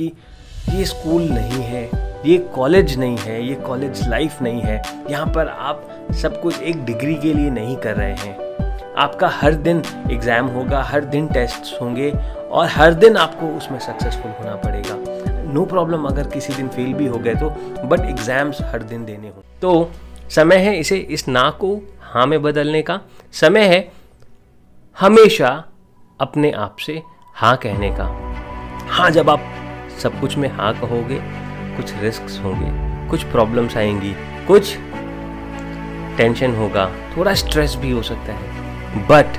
कि ये स्कूल नहीं है, ये कॉलेज नहीं है, ये कॉलेज लाइफ नहीं है। यहाँ पर आप सब कुछ एक डिग्री के लिए नहीं कर रहे हैं। आपका हर दिन एग्ज़ाम होगा, हर दिन टेस्ट होंगे और हर दिन आपको उसमें सक्सेसफुल होना पड़ेगा। नो no प्रॉब्लम अगर किसी दिन फेल भी हो गए तो बट एग्ज़ाम्स हर दिन देने हो। तो समय है इसे इस ना को हाँ में बदलने का। समय है हमेशा अपने आप से हाँ कहने का। हाँ जब आप सब कुछ में हाँ कहोगे, कुछ रिस्क होंगे, कुछ प्रॉब्लम्स आएँगी, कुछ टेंशन होगा, थोड़ा स्ट्रेस भी हो सकता है। बट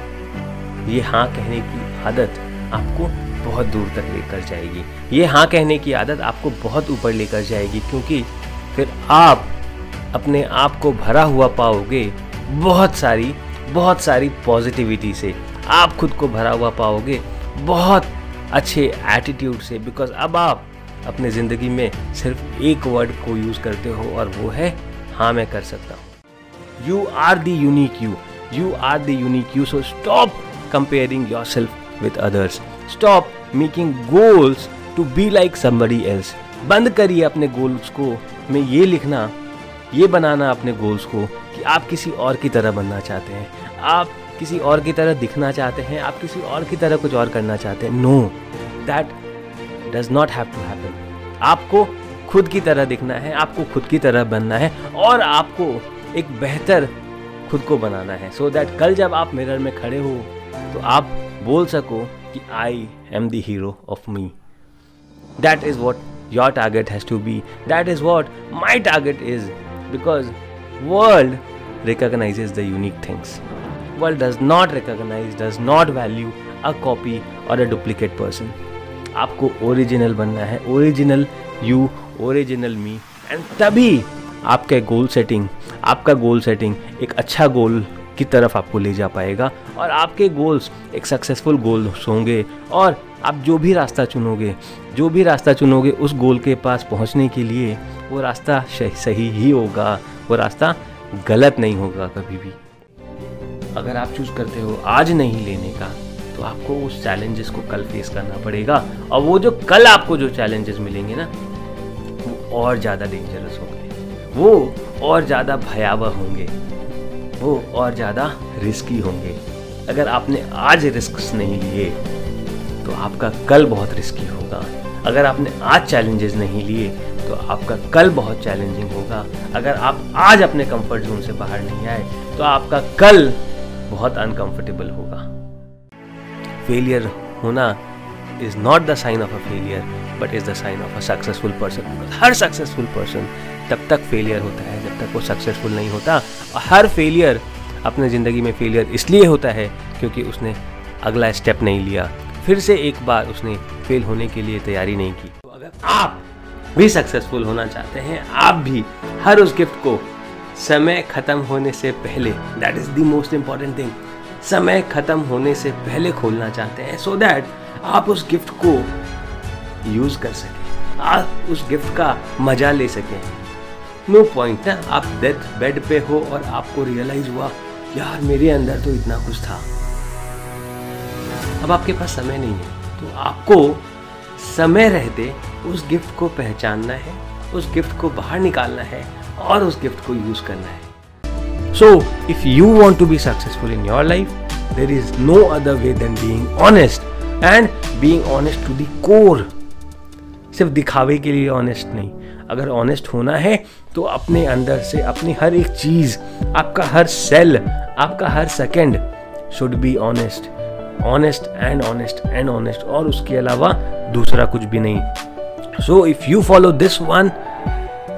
ये हाँ कहने की आदत आपको बहुत दूर तक लेकर जाएगी। ये हाँ कहने की आदत आपको बहुत ऊपर लेकर जाएगी क्योंकि फिर आप अपने आप को भरा हुआ पाओगे बहुत सारी बहुत सारी पॉजिटिविटी से। आप खुद को भरा हुआ पाओगे बहुत अच्छे एटीट्यूड से बिकॉज़ अब आप अपने ज़िंदगी में सिर्फ़ एक वर्ड को यूज़ करते हो और वो है हाँ मैं कर सकता हूँ। You are the unique you you are the unique you so stop comparing yourself with others stop making goals to be like somebody else बंद करिए अपने गोल्स को। में ये लिखना, ये बनाना अपने गोल्स को कि आप किसी और की तरह बनना चाहते हैं। आप किसी और की तरह दिखना चाहते हैं, आप किसी और की तरह कुछ और करना चाहते हैं। No that does not have to happen आपको खुद की तरह दिखना है, आपको खुद की तरह बनना है, और आपको एक बेहतर खुद को बनाना है। सो so दैट कल जब आप मिरर में खड़े हो तो आप बोल सको कि I am the hero of me that is what your target has to be that is what my target is because world recognizes the unique things world does not recognize, does not value a copy or a duplicate person. आपको original बनना है original you original me and तभी आपके goal setting आपका goal setting एक अच्छा गोल की तरफ़ आपको ले जा पाएगा और आपके गोल्स एक सक्सेसफुल गोल्स होंगे और आप जो भी रास्ता चुनोगे जो भी रास्ता चुनोगे उस गोल के पास पहुँचने के लिए वो रास्ता सही ही होगा वो रास्ता गलत नहीं होगा कभी भी अगर आप चूज़ करते हो आज नहीं लेने का तो आपको उस चैलेंजेस को कल फेस करना पड़ेगा। और वो जो कल आपको जो चैलेंजेस मिलेंगे ना, वो और ज़्यादा डेंजरस होंगे। वो और ज़्यादा भयावह होंगे। वो और ज़्यादा रिस्की होंगे। अगर आपने आज रिस्क नहीं लिए तो आपका कल बहुत रिस्की होगा। अगर आपने आज चैलेंजेस नहीं लिए तो आपका कल बहुत चैलेंजिंग होगा। अगर आप आज अपने कंफर्ट जोन से बाहर नहीं आए तो आपका कल बहुत अनकंफर्टेबल होगा। फेलियर होना is not the sign of a failure but is the sign of a successful person her successful person तब तक फेलियर होता है, जब तक वो सक्सेसफुल नहीं होता। और हर फेलियर अपने ज़िंदगी में फेलियर इसलिए होता है क्योंकि उसने अगला स्टेप नहीं लिया। फिर से एक बार उसने फेल होने के लिए तैयारी नहीं की। तो अगर आप भी सक्सेसफुल होना चाहते हैं, आप भी हर उस गिफ्ट को समय खत्म होने से पहले that is the most important thing समय खत्म होने से पहले खोलना चाहते हैं सो so दैट आप उस गिफ्ट को यूज़ कर सकें, आप उस गिफ्ट का मज़ा ले सकें। नो पॉइंट ना आप डेथ बेड पे हो और आपको रियलाइज़ हुआ, यार, मेरे अंदर तो इतना कुछ था। अब आपके पास समय नहीं है तो आपको समय रहते उस गिफ्ट को पहचानना है, उस गिफ्ट को बाहर निकालना है और उस गिफ्ट को यूज़ करना है। So if you want to be successful in your life there is no other way then being honest and being honest to the core सिर्फ़ दिखावे के लिए ऑनेस्ट नहीं। अगर ऑनेस्ट होना है तो अपने अंदर से अपनी हर एक चीज़, आपका हर सेल आपका हर second should be honest honest and honest and honest और उसके अलावा दूसरा कुछ भी नहीं। So if you follow this one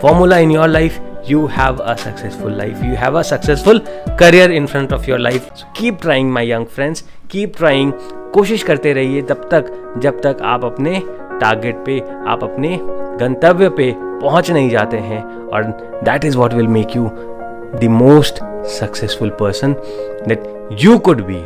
formula in your life you have a successful life you have a successful career in front of your life so keep trying my young friends keep trying कोशिश करते रहिए तब तक जब तक आप अपने target पे आप अपने गंतव्य पे पहुँच नहीं जाते हैं और that is what will make you the most successful person that you could be